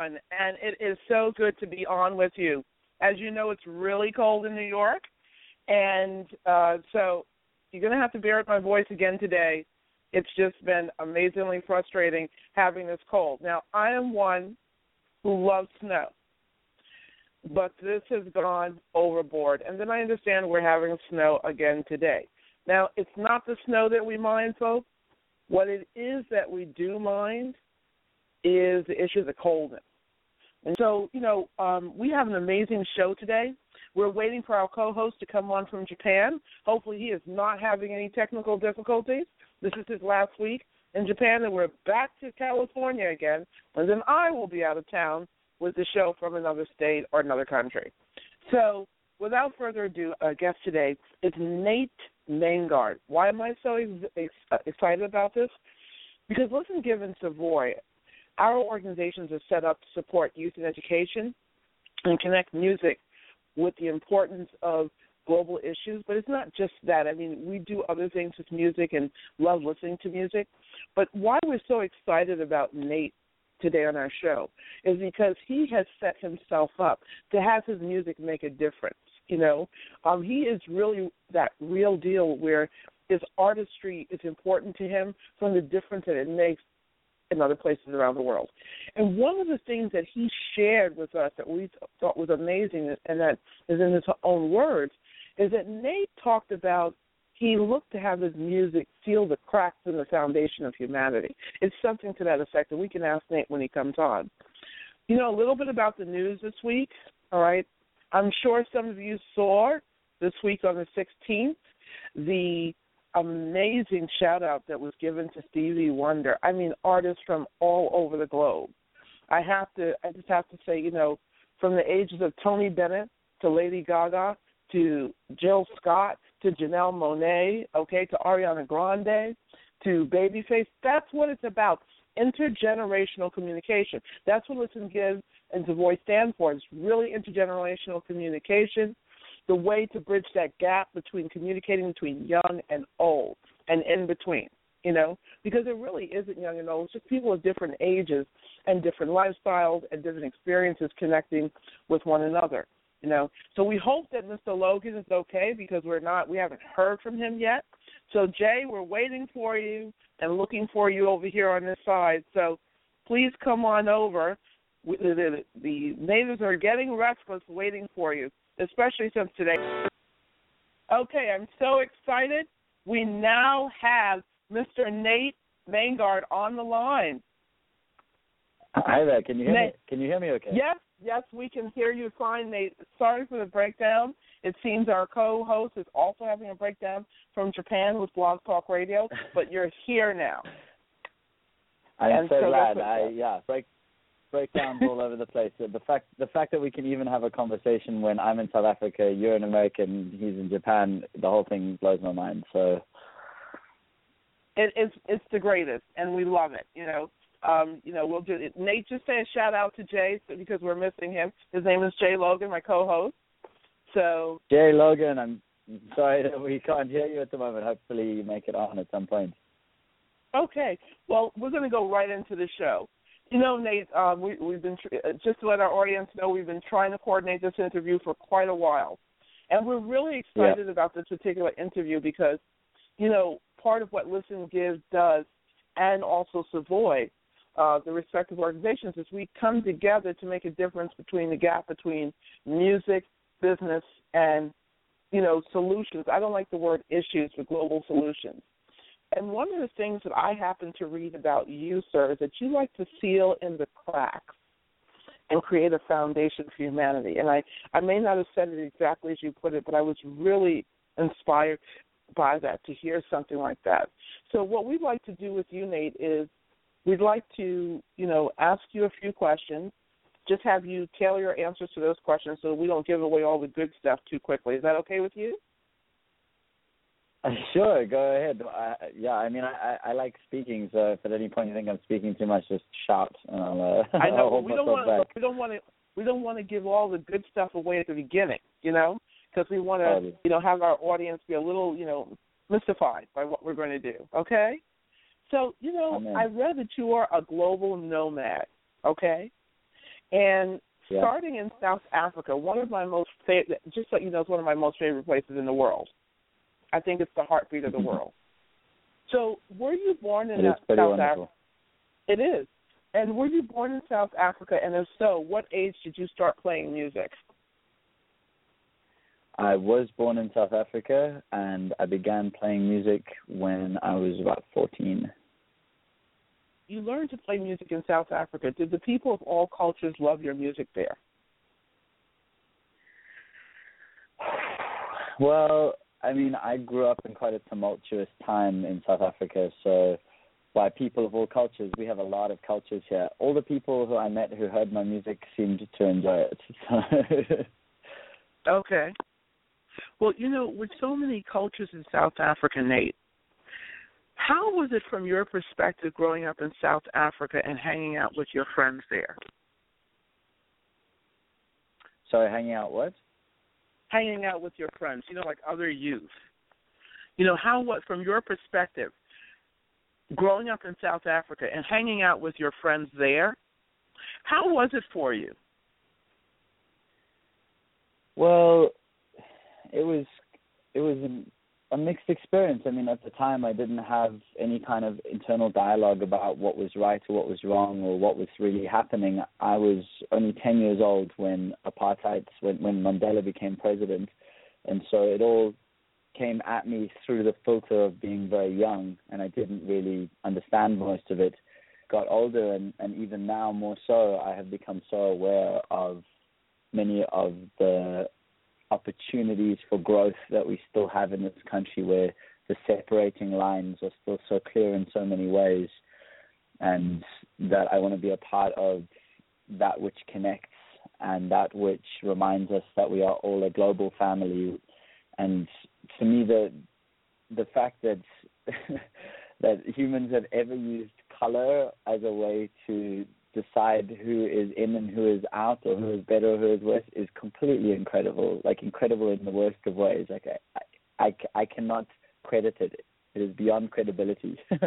Everyone, and it is so good to be on with you. As you know, it's really cold in New York, and uh, so you're going to have to bear with my voice again today. It's just been amazingly frustrating having this cold. Now, I am one who loves snow, but this has gone overboard. And then I understand we're having snow again today. Now, it's not the snow that we mind, folks. What it is that we do mind is the issue of the coldness. And so, you know, um, we have an amazing show today. We're waiting for our co-host to come on from Japan. Hopefully, he is not having any technical difficulties. This is his last week in Japan, and we're back to California again. And then I will be out of town with the show from another state or another country. So, without further ado, our guest today is Nate Maingard. Why am I so ex- excited about this? Because Listen Given Savoy our organizations are set up to support youth in education and connect music with the importance of global issues. But it's not just that. I mean, we do other things with music and love listening to music. But why we're so excited about Nate today on our show is because he has set himself up to have his music make a difference. You know, um, he is really that real deal where his artistry is important to him from the difference that it makes in other places around the world. And one of the things that he shared with us that we thought was amazing, and that is in his own words, is that Nate talked about he looked to have his music seal the cracks in the foundation of humanity. It's something to that effect, and we can ask Nate when he comes on. You know, a little bit about the news this week, all right? I'm sure some of you saw this week on the 16th the amazing shout out that was given to Stevie Wonder. I mean, artists from all over the globe. I have to, I just have to say, you know, from the ages of Tony Bennett to Lady Gaga to Jill Scott to Janelle Monáe, okay, to Ariana Grande to Babyface. That's what it's about. Intergenerational communication. That's what Listen Give and Voice stand for. It's really intergenerational communication the way to bridge that gap between communicating between young and old and in between, you know, because it really isn't young and old. It's just people of different ages and different lifestyles and different experiences connecting with one another, you know. So we hope that Mr. Logan is okay because we're not, we haven't heard from him yet. So Jay, we're waiting for you and looking for you over here on this side. So please come on over. The, natives are getting restless waiting for you especially since today. Okay, I'm so excited. We now have Mr. Nate Maingard on the line. Hi there. Can you hear Nate, me? Can you hear me? Okay. Yes, yes, we can hear you fine, Nate. Sorry for the breakdown. It seems our co-host is also having a breakdown from Japan with Blog Talk Radio, but you're here now. I'm so, so glad. I yeah, break breakdowns all over the place. The fact the fact that we can even have a conversation when I'm in South Africa, you're in America, and he's in Japan, the whole thing blows my mind. So it, it's it's the greatest, and we love it. You know, um, you know, we'll do it. Nate just say a shout out to Jay because we're missing him. His name is Jay Logan, my co-host. So Jay Logan, I'm sorry that we can't hear you at the moment. Hopefully, you make it on at some point. Okay. Well, we're going to go right into the show. You know, Nate, um, we, we've been uh, just to let our audience know we've been trying to coordinate this interview for quite a while, and we're really excited yeah. about this particular interview because, you know, part of what Listen Give does, and also Savoy, uh, the respective organizations, is we come together to make a difference between the gap between music, business, and you know, solutions. I don't like the word issues, but global solutions. And one of the things that I happen to read about you, sir, is that you like to seal in the cracks and create a foundation for humanity. And I, I may not have said it exactly as you put it, but I was really inspired by that to hear something like that. So what we'd like to do with you, Nate, is we'd like to, you know, ask you a few questions. Just have you tailor your answers to those questions so we don't give away all the good stuff too quickly. Is that okay with you? Sure, go ahead. I, yeah, I mean, I, I like speaking, so if at any point you think I'm speaking too much, just shout. And I'll, uh, I know we don't myself want back. we don't want to we don't want to give all the good stuff away at the beginning, you know, because we want to you know have our audience be a little you know mystified by what we're going to do. Okay, so you know Amen. I read that you are a global nomad. Okay, and Yeah. starting in South Africa, one of my most favorite, just so you know, it's one of my most favorite places in the world. I think it's the heartbeat of the mm-hmm. world. So, were you born in It is that- pretty South wonderful. Africa? It is. And were you born in South Africa? And if so, what age did you start playing music? I was born in South Africa, and I began playing music when I was about 14. You learned to play music in South Africa. Did the people of all cultures love your music there? Well, I mean, I grew up in quite a tumultuous time in South Africa, so by people of all cultures, we have a lot of cultures here. All the people who I met who heard my music seemed to enjoy it. So Okay. Well, you know, with so many cultures in South Africa, Nate, how was it from your perspective growing up in South Africa and hanging out with your friends there? Sorry, hanging out what? Hanging out with your friends, you know, like other youth. You know, how what from your perspective, growing up in South Africa and hanging out with your friends there, how was it for you? Well, it was it was a mixed experience. I mean, at the time, I didn't have any kind of internal dialogue about what was right or what was wrong or what was really happening. I was only ten years old when apartheid, when when Mandela became president, and so it all came at me through the filter of being very young, and I didn't really understand most of it. Got older, and and even now more so, I have become so aware of many of the opportunities for growth that we still have in this country where the separating lines are still so clear in so many ways and that I want to be a part of that which connects and that which reminds us that we are all a global family. And to me the the fact that that humans have ever used color as a way to decide who is in and who is out or who is better or who is worse is completely incredible like incredible in the worst of ways. Like i i, I cannot credit it. It is beyond credibility.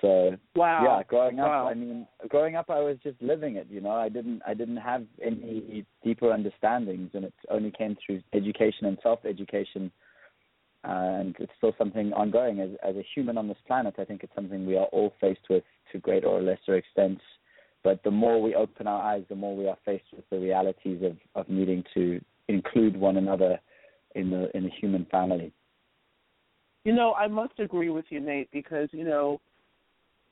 So Wow. yeah growing up Wow. i mean growing up i was just living it you know? I didn't i didn't have any deeper understandings and it only came through education and self education and it's still something ongoing. As as a human on this planet i think it's something we are all faced with to greater or lesser extents but the more we open our eyes the more we are faced with the realities of of needing to include one another in the in the human family. You know, I must agree with you, Nate, because you know,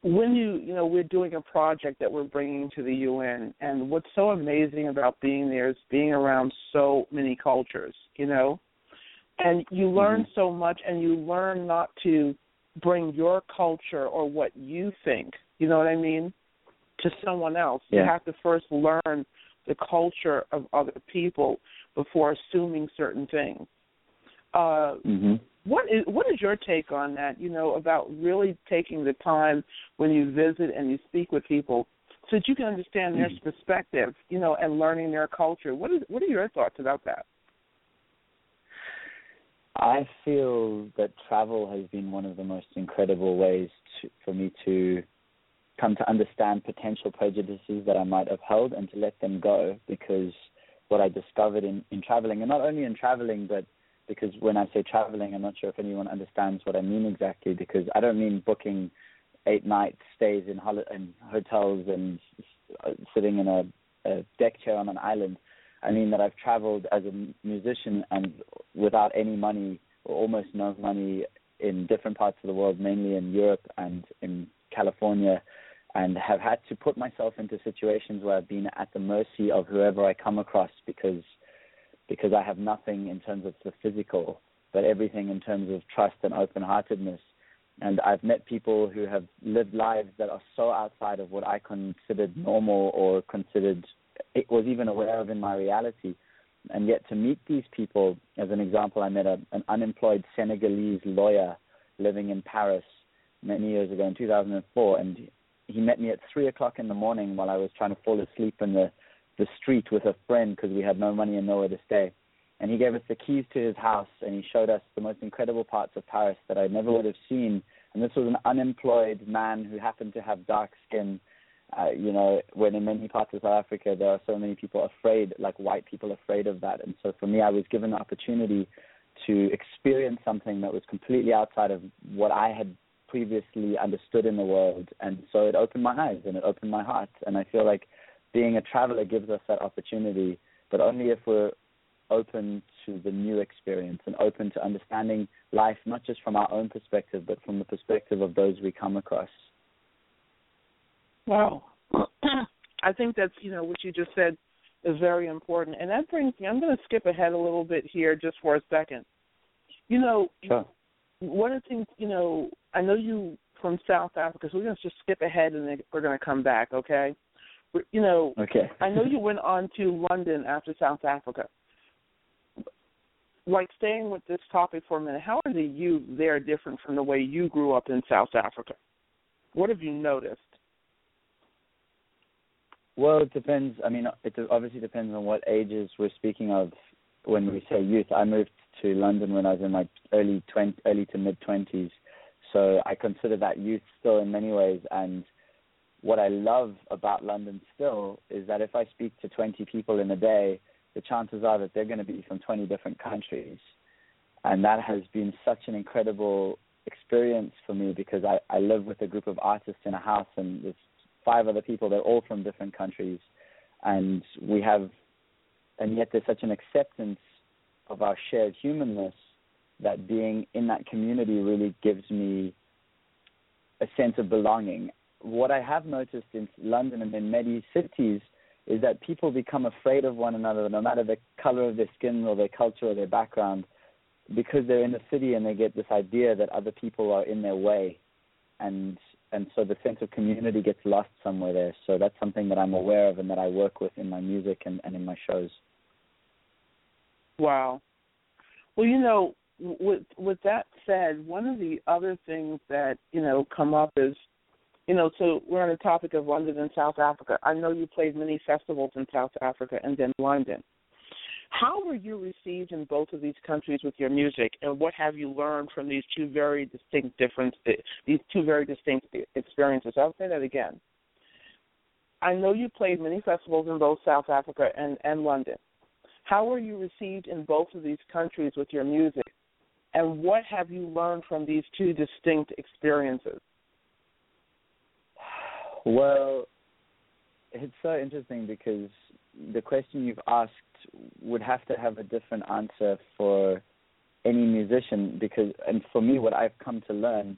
when you you know we're doing a project that we're bringing to the UN, and what's so amazing about being there is being around so many cultures, you know, and you learn Mhm. so much, and you learn not to bring your culture or what you think, you know what I mean, to someone else. You have to first learn the culture of other people before assuming certain things. Uh, mhm what is what is your take on that? You know about really taking the time when you visit and you speak with people, so that you can understand their Mhm. perspective. You know, and learning their culture. What is what are your thoughts about that? I feel that travel has been one of the most incredible ways to, for me to come to understand potential prejudices that I might have held and to let them go because what I discovered in, in traveling, and not only in traveling, but because when I say traveling, I'm not sure if anyone understands what I mean exactly because I don't mean booking eight night stays in, hol- in hotels and uh, sitting in a, a deck chair on an island. I mean that I've traveled as a musician and without any money or almost no money in different parts of the world, mainly in Europe and in California, and have had to put myself into situations where I've been at the mercy of whoever I come across because because I have nothing in terms of the physical, but everything in terms of trust and open heartedness. And I've met people who have lived lives that are so outside of what I considered normal or considered it was even aware of in my reality. And yet to meet these people, as an example, I met a, an unemployed Senegalese lawyer living in Paris many years ago in 2004, and he met me at three o'clock in the morning while I was trying to fall asleep in the the street with a friend because we had no money and nowhere to stay. And he gave us the keys to his house, and he showed us the most incredible parts of Paris that I never would have seen. And this was an unemployed man who happened to have dark skin uh, you know, when in many parts of South Africa there are so many people afraid, like white people afraid of that. And so for me, I was given the opportunity to experience something that was completely outside of what I had previously understood in the world. And so it opened my eyes and it opened my heart. And I feel like being a traveler gives us that opportunity, but only if we're open to the new experience and open to understanding life not just from our own perspective, but from the perspective of those we come across. Wow. I think that's, you know, what you just said is very important. And that brings me, I'm going to skip ahead a little bit here just for a second. You know, sure. One of the things, you know, I know you from South Africa, so we're going to just skip ahead and then we're going to come back, okay? You know, okay. I know you went on to London after South Africa. Like staying with this topic for a minute, how are the youth there different from the way you grew up in South Africa? What have you noticed? Well, it depends. I mean, it obviously depends on what ages we're speaking of when we say youth. I moved to London when I was in my early 20, early to mid 20s, so I consider that youth still in many ways. And what I love about London still is that if I speak to 20 people in a day, the chances are that they're going to be from 20 different countries, and that has been such an incredible experience for me because I, I live with a group of artists in a house and there's five other people. They're all from different countries, and we have, and yet there's such an acceptance of our shared humanness that being in that community really gives me a sense of belonging. What I have noticed in London and in many cities is that people become afraid of one another, no matter the color of their skin or their culture or their background, because they're in the city and they get this idea that other people are in their way. And and so the sense of community gets lost somewhere there. So that's something that I'm aware of and that I work with in my music and, and in my shows. Wow. Well, you know, with with that said, one of the other things that you know come up is, you know, so we're on the topic of London and South Africa. I know you played many festivals in South Africa and then London. How were you received in both of these countries with your music, and what have you learned from these two very distinct different eh, these two very distinct experiences? I'll say that again. I know you played many festivals in both South Africa and, and London. How were you received in both of these countries with your music, and what have you learned from these two distinct experiences? Well, it's so interesting because the question you've asked would have to have a different answer for any musician because and for me what I've come to learn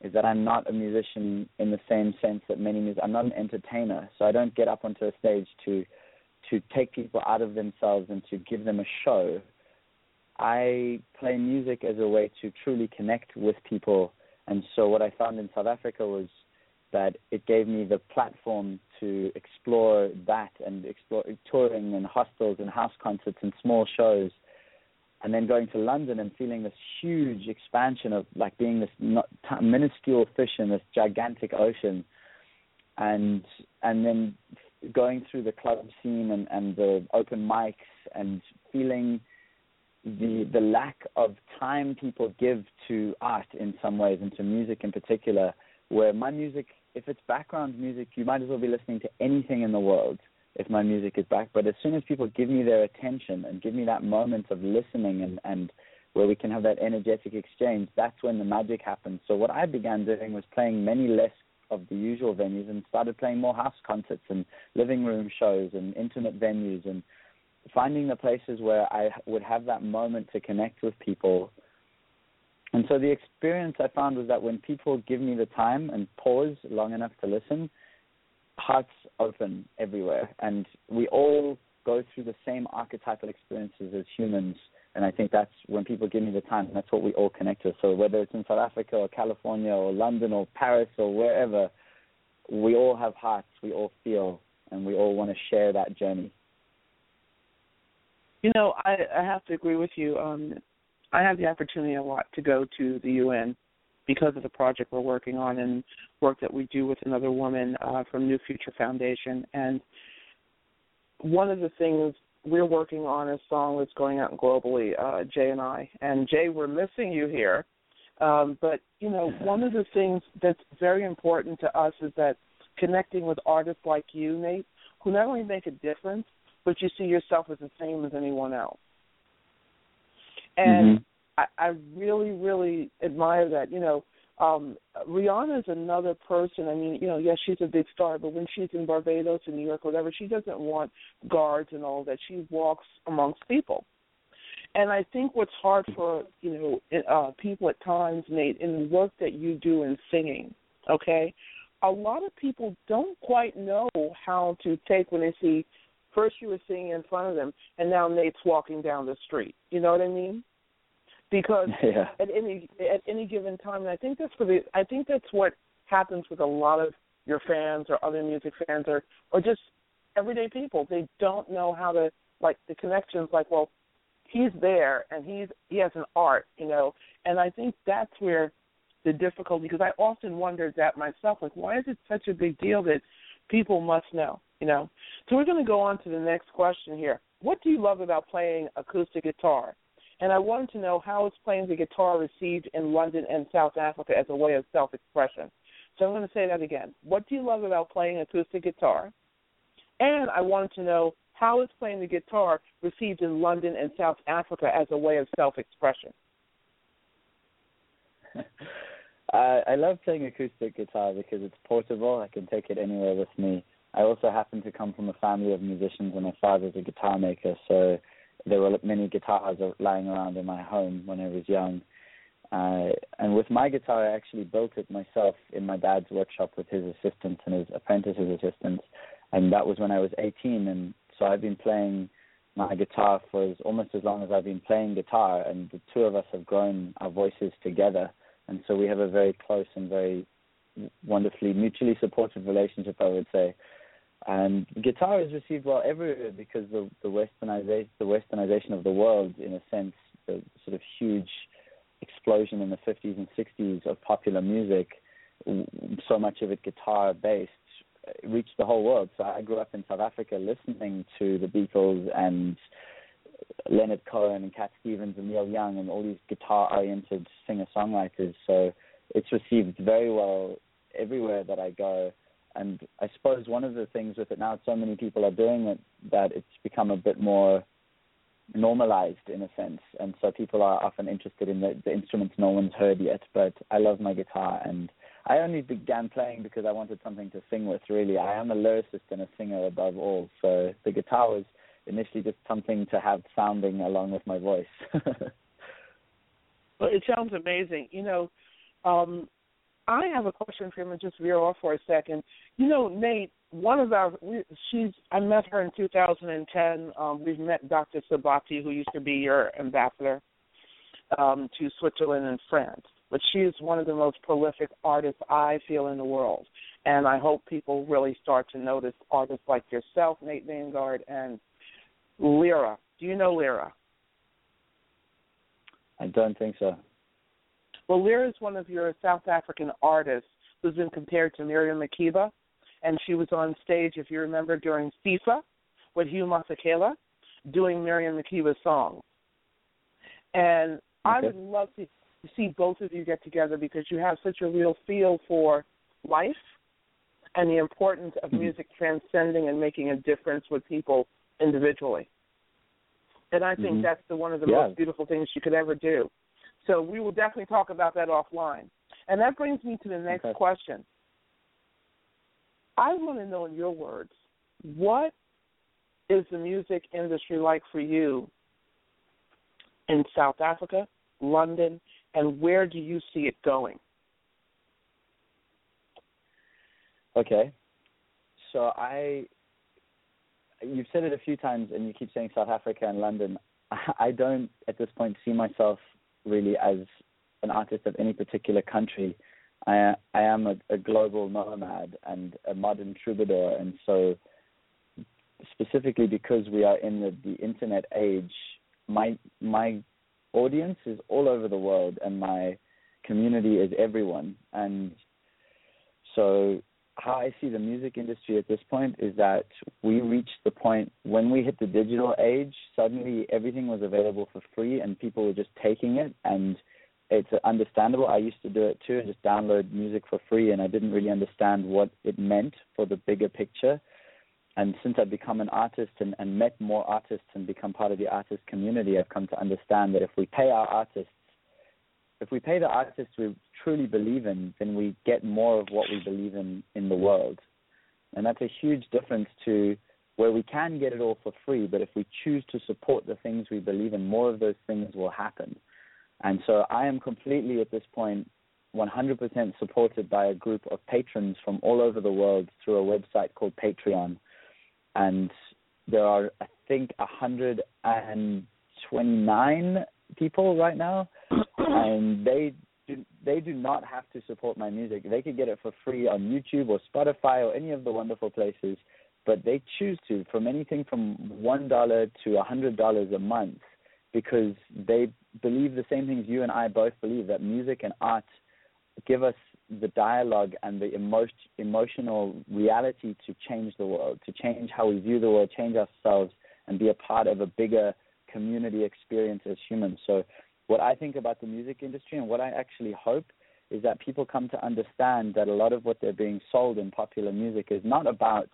is that I'm not a musician in the same sense that many mus- I'm not an entertainer so I don't get up onto a stage to to take people out of themselves and to give them a show I play music as a way to truly connect with people. And so what I found in South Africa was that it gave me the platform to explore that and explore touring and hostels and house concerts and small shows. And then going to London and feeling this huge expansion of like being this not, minuscule fish in this gigantic ocean. And and then going through the club scene and, and the open mics and feeling the the lack of time people give to art in some ways and to music in particular where my music if it's background music, you might as well be listening to anything in the world if my music is back. But as soon as people give me their attention and give me that moment of listening and, and where we can have that energetic exchange, that's when the magic happens. So what I began doing was playing many less of the usual venues and started playing more house concerts and living room shows and intimate venues and finding the places where I would have that moment to connect with people. And so the experience I found was that when people give me the time and pause long enough to listen, hearts open everywhere. And we all go through the same archetypal experiences as humans. And I think that's when people give me the time, that's what we all connect to. So whether it's in South Africa or California or London or Paris or wherever, we all have hearts, we all feel, and we all want to share that journey. You know, I, I have to agree with you. Um, I have the opportunity a lot to go to the UN because of the project we're working on and work that we do with another woman uh, from New Future Foundation. And one of the things we're working on a song that's going out globally, uh, Jay and I. And Jay, we're missing you here. Um, but you know, one of the things that's very important to us is that connecting with artists like you, Nate, who not only make a difference, but you see yourself as the same as anyone else. And mm-hmm. I, I really, really admire that. You know, um Rihanna is another person. I mean, you know, yes, she's a big star, but when she's in Barbados in New York or whatever, she doesn't want guards and all that. She walks amongst people. And I think what's hard for you know uh, people at times, Nate, in the work that you do in singing, okay, a lot of people don't quite know how to take when they see first you were singing in front of them, and now Nate's walking down the street. You know what I mean? Because yeah. at any at any given time, and I think that's for the I think that's what happens with a lot of your fans or other music fans or or just everyday people. They don't know how to like the connections. Like, well, he's there and he's he has an art, you know, and I think that's where the difficulty because I often wondered that myself, like why is it such a big deal that people must know, you know? So we're going to go on to the next question here. What do you love about playing acoustic guitar? And I wanted to know how is playing the guitar received in London and South Africa as a way of self-expression. So I'm going to say that again. What do you love about playing acoustic guitar? And I wanted to know how is playing the guitar received in London and South Africa as a way of self-expression? Uh, I love playing acoustic guitar because it's portable. I can take it anywhere with me. I also happen to come from a family of musicians, and my father's a guitar maker, so there were many guitars lying around in my home when I was young. Uh, and with my guitar, I actually built it myself in my dad's workshop with his assistants and his apprentices' assistants. And that was when I was 18, and so I've been playing my guitar for as, almost as long as I've been playing guitar, and the two of us have grown our voices together and so we have a very close and very wonderfully mutually supportive relationship, I would say. And guitar is received well everywhere because the the westernization the westernization of the world, in a sense, the sort of huge explosion in the 50s and 60s of popular music, so much of it guitar based, uh, reached the whole world. So I grew up in South Africa listening to the Beatles and Leonard Cohen and Cat Stevens and Neil Young and all these guitar-oriented singer-songwriters. So it's received very well everywhere that I go. And I suppose one of the things with it now, so many people are doing it that it's become a bit more normalized in a sense. And so people are often interested in the, the instruments no one's heard yet. But I love my guitar and I only began playing because I wanted something to sing with. Really, I am a lyricist and a singer above all. So the guitar was initially just something to have sounding along with my voice. well, it sounds amazing. You know, um, I have a question for him and just veer off for a second. You know, Nate, one of our she's I met her in 2010. Um, we've met Dr. Sabati, who used to be your ambassador um, to Switzerland and France. But she is one of the most prolific artists I feel in the world, and I hope people really start to notice artists like yourself, Nate Maingard, and Lyra. Do you know Lyra? I don't think so. Well, Lyra is one of your South African artists who's been compared to Miriam Makeba, and she was on stage, if you remember, during FIFA with Hugh Masekela, doing Miriam Makeba's songs. And okay. I would love to see both of you get together because you have such a real feel for life and the importance of mm-hmm. music transcending and making a difference with people individually. And I think mm-hmm. that's the, one of the yeah. most beautiful things you could ever do. So we will definitely talk about that offline. And that brings me to the next okay. question. I want to know in your words, what is the music industry like for you in South Africa, London, and where do you see it going? Okay. So I you've said it a few times and you keep saying South Africa and London. I don't at this point see myself really as an artist of any particular country. I I am a, a global nomad and a modern troubadour and so specifically because we are in the, the internet age, my my audience is all over the world and my community is everyone. And so how I see the music industry at this point is that we reached the point when we hit the digital age, suddenly everything was available for free and people were just taking it and it's understandable. I used to do it too, and just download music for free and I didn't really understand what it meant for the bigger picture. And since I've become an artist and, and met more artists and become part of the artist community, I've come to understand that if we pay our artists, if we pay the artists we truly believe in, then we get more of what we believe in in the world. And that's a huge difference to where we can get it all for free, but if we choose to support the things we believe in, more of those things will happen. And so I am completely at this point 100% supported by a group of patrons from all over the world through a website called Patreon and there are I think 129 people right now, Mm-hmm. and they do, they do not have to support my music. They could get it for free on YouTube or Spotify or any of the wonderful places, but they choose to from anything from one dollar to a hundred dollars a month because they believe the same things you and I both believe that music and art give us the dialogue and the emotion, emotional reality to change the world, to change how we view the world, change ourselves, and be a part of a bigger community experience as humans. So, what I think about the music industry and what I actually hope is that people come to understand that a lot of what they're being sold in popular music is not about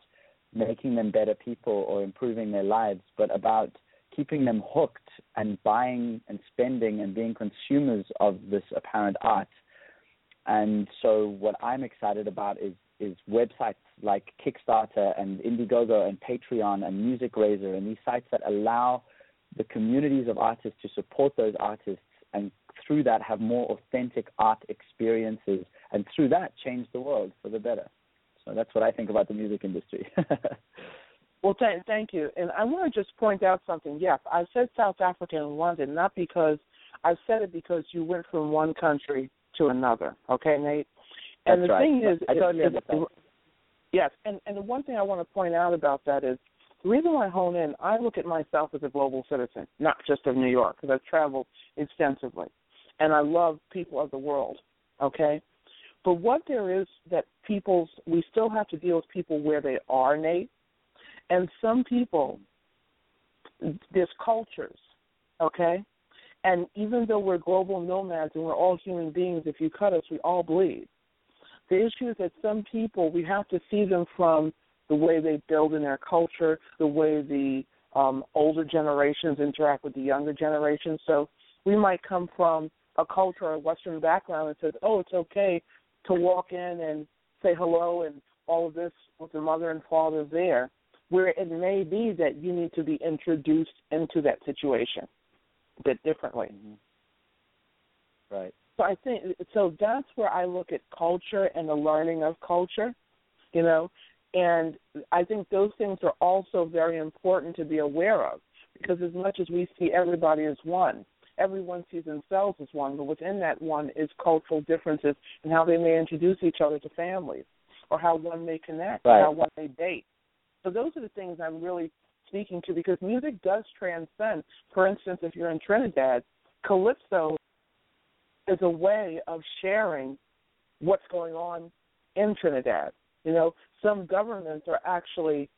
making them better people or improving their lives, but about keeping them hooked and buying and spending and being consumers of this apparent art. And so what I'm excited about is is websites like Kickstarter and Indiegogo and Patreon and MusicRaiser and these sites that allow the communities of artists to support those artists and through that have more authentic art experiences and through that change the world for the better. So that's what I think about the music industry. well, th- thank you. And I want to just point out something. Yes, I said South Africa and London, not because I said it because you went from one country to another. Okay, Nate. And That's the right. thing is, I totally understand. Yes, and and the one thing I want to point out about that is the reason why I hone in. I look at myself as a global citizen, not just of New York, because I've traveled extensively, and I love people of the world. Okay, but what there is that people's we still have to deal with people where they are, Nate, and some people there's cultures, okay, and even though we're global nomads and we're all human beings, if you cut us, we all bleed. The issue is that some people, we have to see them from the way they build in their culture, the way the um, older generations interact with the younger generations. So we might come from a culture or a Western background that says, oh, it's okay to walk in and say hello and all of this with the mother and father there, where it may be that you need to be introduced into that situation a bit differently. Mm-hmm. Right. So I think so. That's where I look at culture and the learning of culture. You know, and I think those things are also very important to be aware of because as much as we see everybody as one, everyone sees themselves as one, but within that one is cultural differences and how they may introduce each other to families or how one may connect right. how one may date. So those are the things I'm really speaking to because music does transcend. For instance, if you're in Trinidad, calypso is a way of sharing what's going on in Trinidad. You know, some governments are actually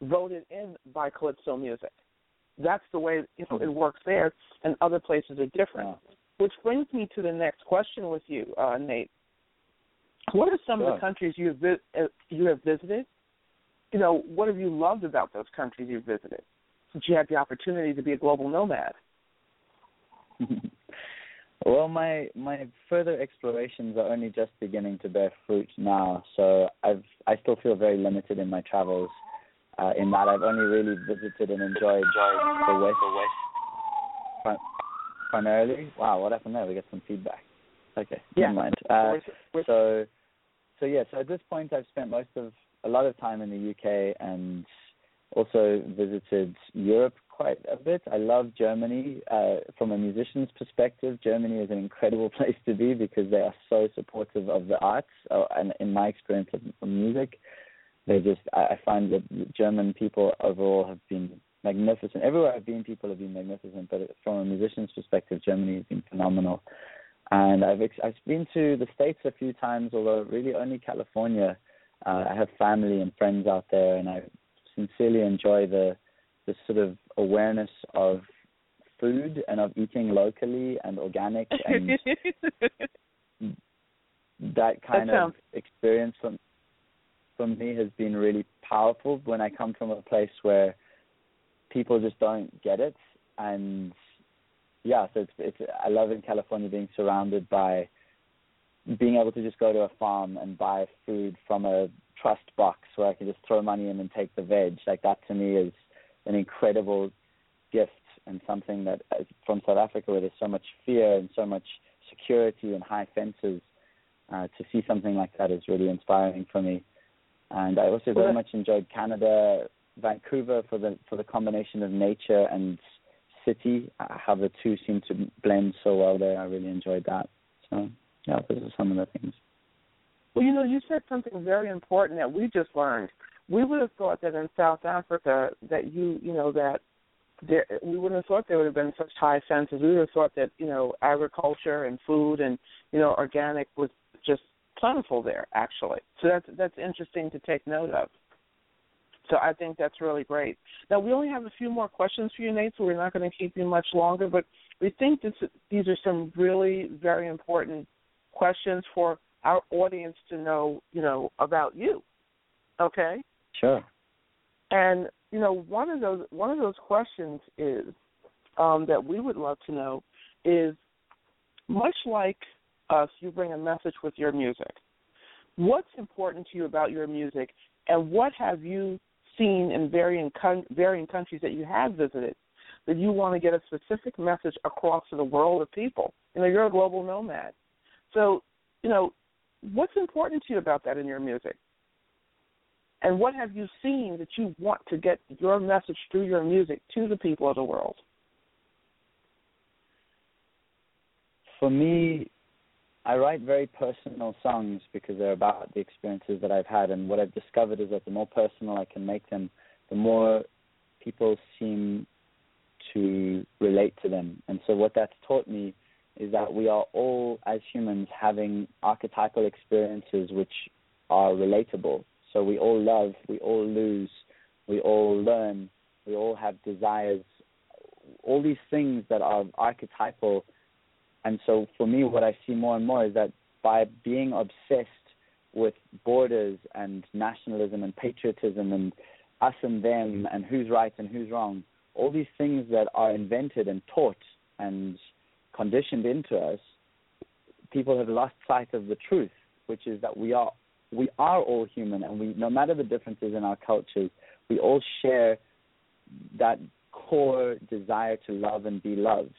voted in by calypso music. That's the way you know it works there, and other places are different. Which brings me to the next question with you, uh, Nate. What are some sure. of the countries you have, vi- uh, you have visited you know, what have you loved about those countries you've visited since you had the opportunity to be a global nomad? well, my my further explorations are only just beginning to bear fruit now, so I've I still feel very limited in my travels. uh, in that I've only really visited and enjoyed the west, the west primarily. Wow, what happened there? We got some feedback. Okay, yeah. never mind. Uh, so, so yeah. So at this point, I've spent most of a lot of time in the UK and also visited Europe quite a bit. I love Germany. Uh, from a musician's perspective, Germany is an incredible place to be because they are so supportive of the arts. Uh, and in my experience of, music, they just I, find that German people overall have been magnificent. Everywhere I've been, people have been magnificent. But from a musician's perspective, Germany has been phenomenal. And I've ex- I've been to the states a few times, although really only California. Uh, I have family and friends out there, and I sincerely enjoy the the sort of awareness of food and of eating locally and organic and that kind that of experience from for me has been really powerful when I come from a place where people just don't get it. And yeah so it's it's I love in California being surrounded by being able to just go to a farm and buy food from a trust box where I can just throw money in and take the veg like that to me is an incredible gift and something that from South Africa where there's so much fear and so much security and high fences uh, to see something like that is really inspiring for me and I also very much enjoyed Canada, Vancouver for the for the combination of nature and city. Uh, how the two seem to blend so well there. I really enjoyed that. So yeah, those are some of the things. Well, you know, you said something very important that we just learned. We would have thought that in South Africa that you, you know, that there, we wouldn't have thought there would have been such high fences. We would have thought that you know agriculture and food and you know organic was just plentiful there actually. So that's that's interesting to take note of. So I think that's really great. Now we only have a few more questions for you, Nate, so we're not going to keep you much longer. But we think this, these are some really very important questions for our audience to know, you know, about you. Okay. Sure. And you know, one of those one of those questions is um, that we would love to know is much like us, you bring a message with your music. What's important to you about your music, and what have you seen in varying con- varying countries that you have visited that you want to get a specific message across to the world of people? You know, you're a global nomad, so you know what's important to you about that in your music, and what have you seen that you want to get your message through your music to the people of the world? For me, I write very personal songs because they're about the experiences that I've had, and what I've discovered is that the more personal I can make them, the more people seem to relate to them. And so, what that's taught me is that we are all, as humans, having archetypal experiences which are relatable. So, we all love, we all lose, we all learn, we all have desires. All these things that are archetypal and so for me, what I see more and more is that by being obsessed with borders and nationalism and patriotism and us and them and who's right and who's wrong, all these things that are invented and taught and conditioned into us, people have lost sight of the truth, which is that we are we are all human and we no matter the differences in our cultures, we all share that core desire to love and be loved.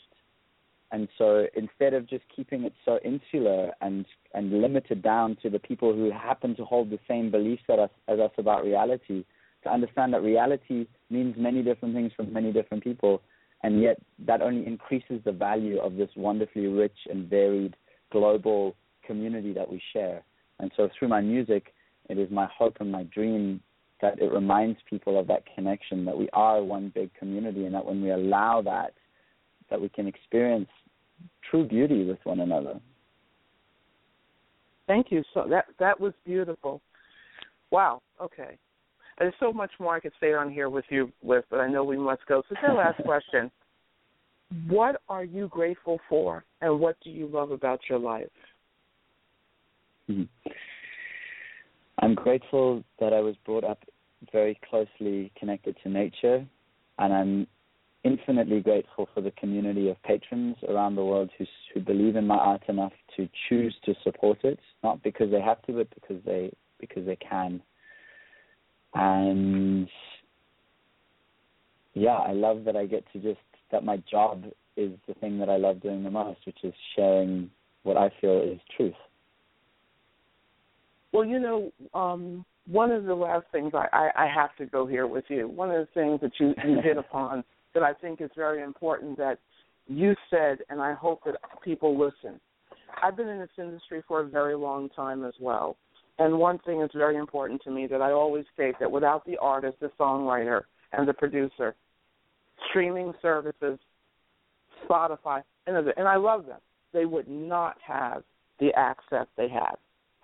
And so instead of just keeping it so insular and, and limited down to the people who happen to hold the same beliefs as us, as us about reality, to understand that reality means many different things for many different people, and yet that only increases the value of this wonderfully rich and varied global community that we share. And so through my music, it is my hope and my dream that it reminds people of that connection, that we are one big community, and that when we allow that, that we can experience true beauty with one another. Thank you. So that that was beautiful. Wow. Okay. There's so much more I could say on here with you with, but I know we must go. So, the last question: What are you grateful for, and what do you love about your life? Mm-hmm. I'm grateful that I was brought up very closely connected to nature, and I'm infinitely grateful for the community of patrons around the world who who believe in my art enough to choose to support it, not because they have to, but because they because they can. And yeah, I love that I get to just that my job is the thing that I love doing the most, which is sharing what I feel is truth. Well, you know, um, one of the last things I, I, I have to go here with you. One of the things that you, you hit upon that I think is very important that you said, and I hope that people listen. I've been in this industry for a very long time as well. And one thing is very important to me that I always state that without the artist, the songwriter, and the producer, streaming services, Spotify, and, and I love them, they would not have the access they have.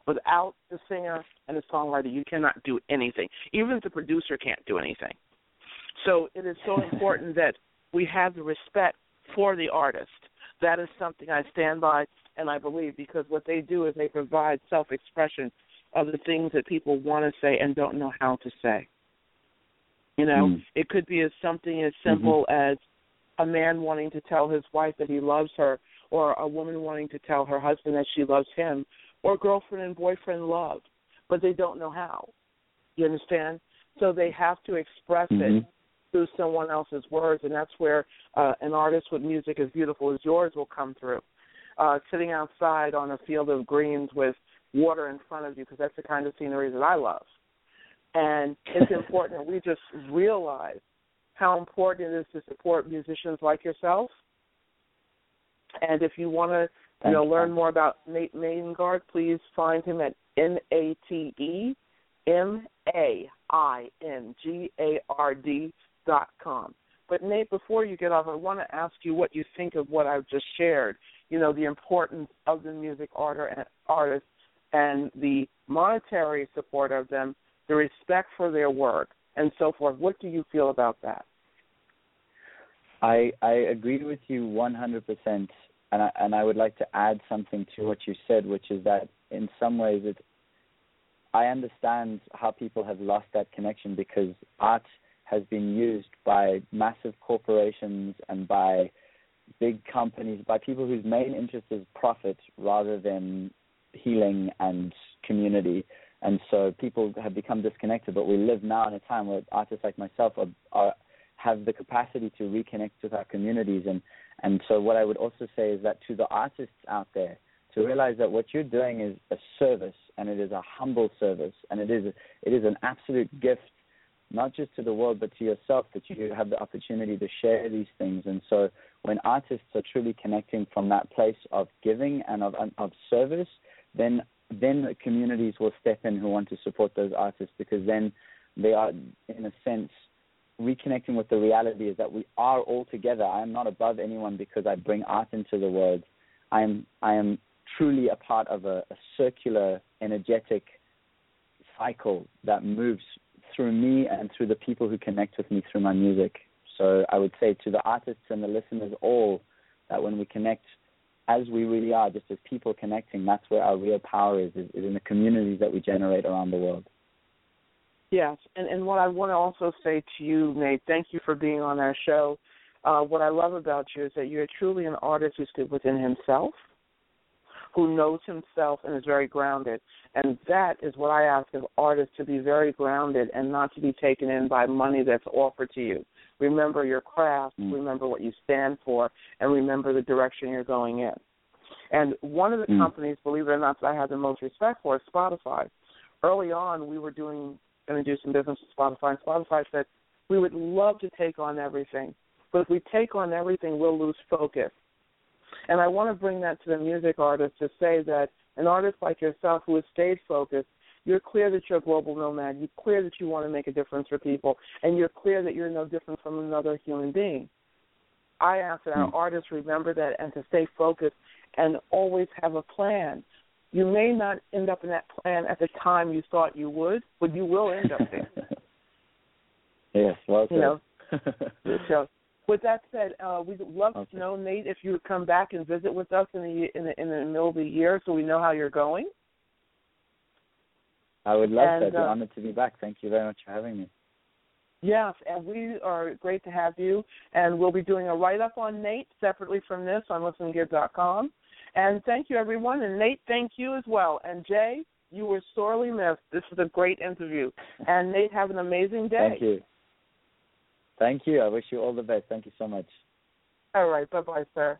Without the singer and the songwriter, you cannot do anything. Even the producer can't do anything. So it is so important that we have the respect for the artist. That is something I stand by and I believe because what they do is they provide self expression of the things that people want to say and don't know how to say. You know, mm. it could be as something as mm-hmm. simple mm-hmm. as a man wanting to tell his wife that he loves her, or a woman wanting to tell her husband that she loves him, or girlfriend and boyfriend love, but they don't know how. You understand? So they have to express mm-hmm. it through someone else's words, and that's where uh, an artist with music as beautiful as yours will come through. Uh, sitting outside on a field of greens with water in front of you, because that's the kind of scenery that I love. And it's important that we just realize how important it is to support musicians like yourself. And if you want to, you know, learn more about Nate Maingard, please find him at N A T E M A I N G A R D dot com. But Nate, before you get off, I want to ask you what you think of what I've just shared. You know, the importance of the music artist and the monetary support of them, the respect for their work, and so forth. What do you feel about that? I I agree with you 100%, and I, and I would like to add something to what you said, which is that in some ways it I understand how people have lost that connection because art has been used by massive corporations and by big companies, by people whose main interest is profit rather than healing and community. And so people have become disconnected. But we live now in a time where artists like myself are, are have the capacity to reconnect with our communities. And and so what I would also say is that to the artists out there, to realize that what you're doing is a service, and it is a humble service, and it is it is an absolute gift not just to the world but to yourself that you have the opportunity to share these things and so when artists are truly connecting from that place of giving and of of service then then communities will step in who want to support those artists because then they are in a sense reconnecting with the reality is that we are all together. I am not above anyone because I bring art into the world. I am I am truly a part of a, a circular, energetic cycle that moves through me and through the people who connect with me through my music. So I would say to the artists and the listeners all that when we connect as we really are, just as people connecting, that's where our real power is, is, is in the communities that we generate around the world. Yes, and and what I want to also say to you, Nate, thank you for being on our show. Uh, what I love about you is that you're truly an artist who's stood within himself, who knows himself and is very grounded. And that is what I ask of artists to be very grounded and not to be taken in by money that's offered to you. Remember your craft, mm. remember what you stand for, and remember the direction you're going in. And one of the mm. companies, believe it or not, that I have the most respect for is Spotify. Early on, we were doing going to do some business with Spotify, and Spotify said we would love to take on everything, but if we take on everything, we'll lose focus. And I want to bring that to the music artist to say that an artist like yourself who has stayed focused you're clear that you're a global nomad. You're clear that you want to make a difference for people, and you're clear that you're no different from another human being. I ask that our hmm. artists remember that and to stay focused and always have a plan. You may not end up in that plan at the time you thought you would, but you will end up there. yes, well said. You know, so with that said, uh, we'd love okay. to know, Nate, if you would come back and visit with us in the in the, in the middle of the year, so we know how you're going. I would love and, that. Uh, honored to be back. Thank you very much for having me. Yes, and we are great to have you. And we'll be doing a write up on Nate separately from this on listengive.com. And thank you, everyone. And Nate, thank you as well. And Jaee, you were sorely missed. This was a great interview. And Nate, have an amazing day. Thank you. Thank you. I wish you all the best. Thank you so much. All right. Bye bye, sir.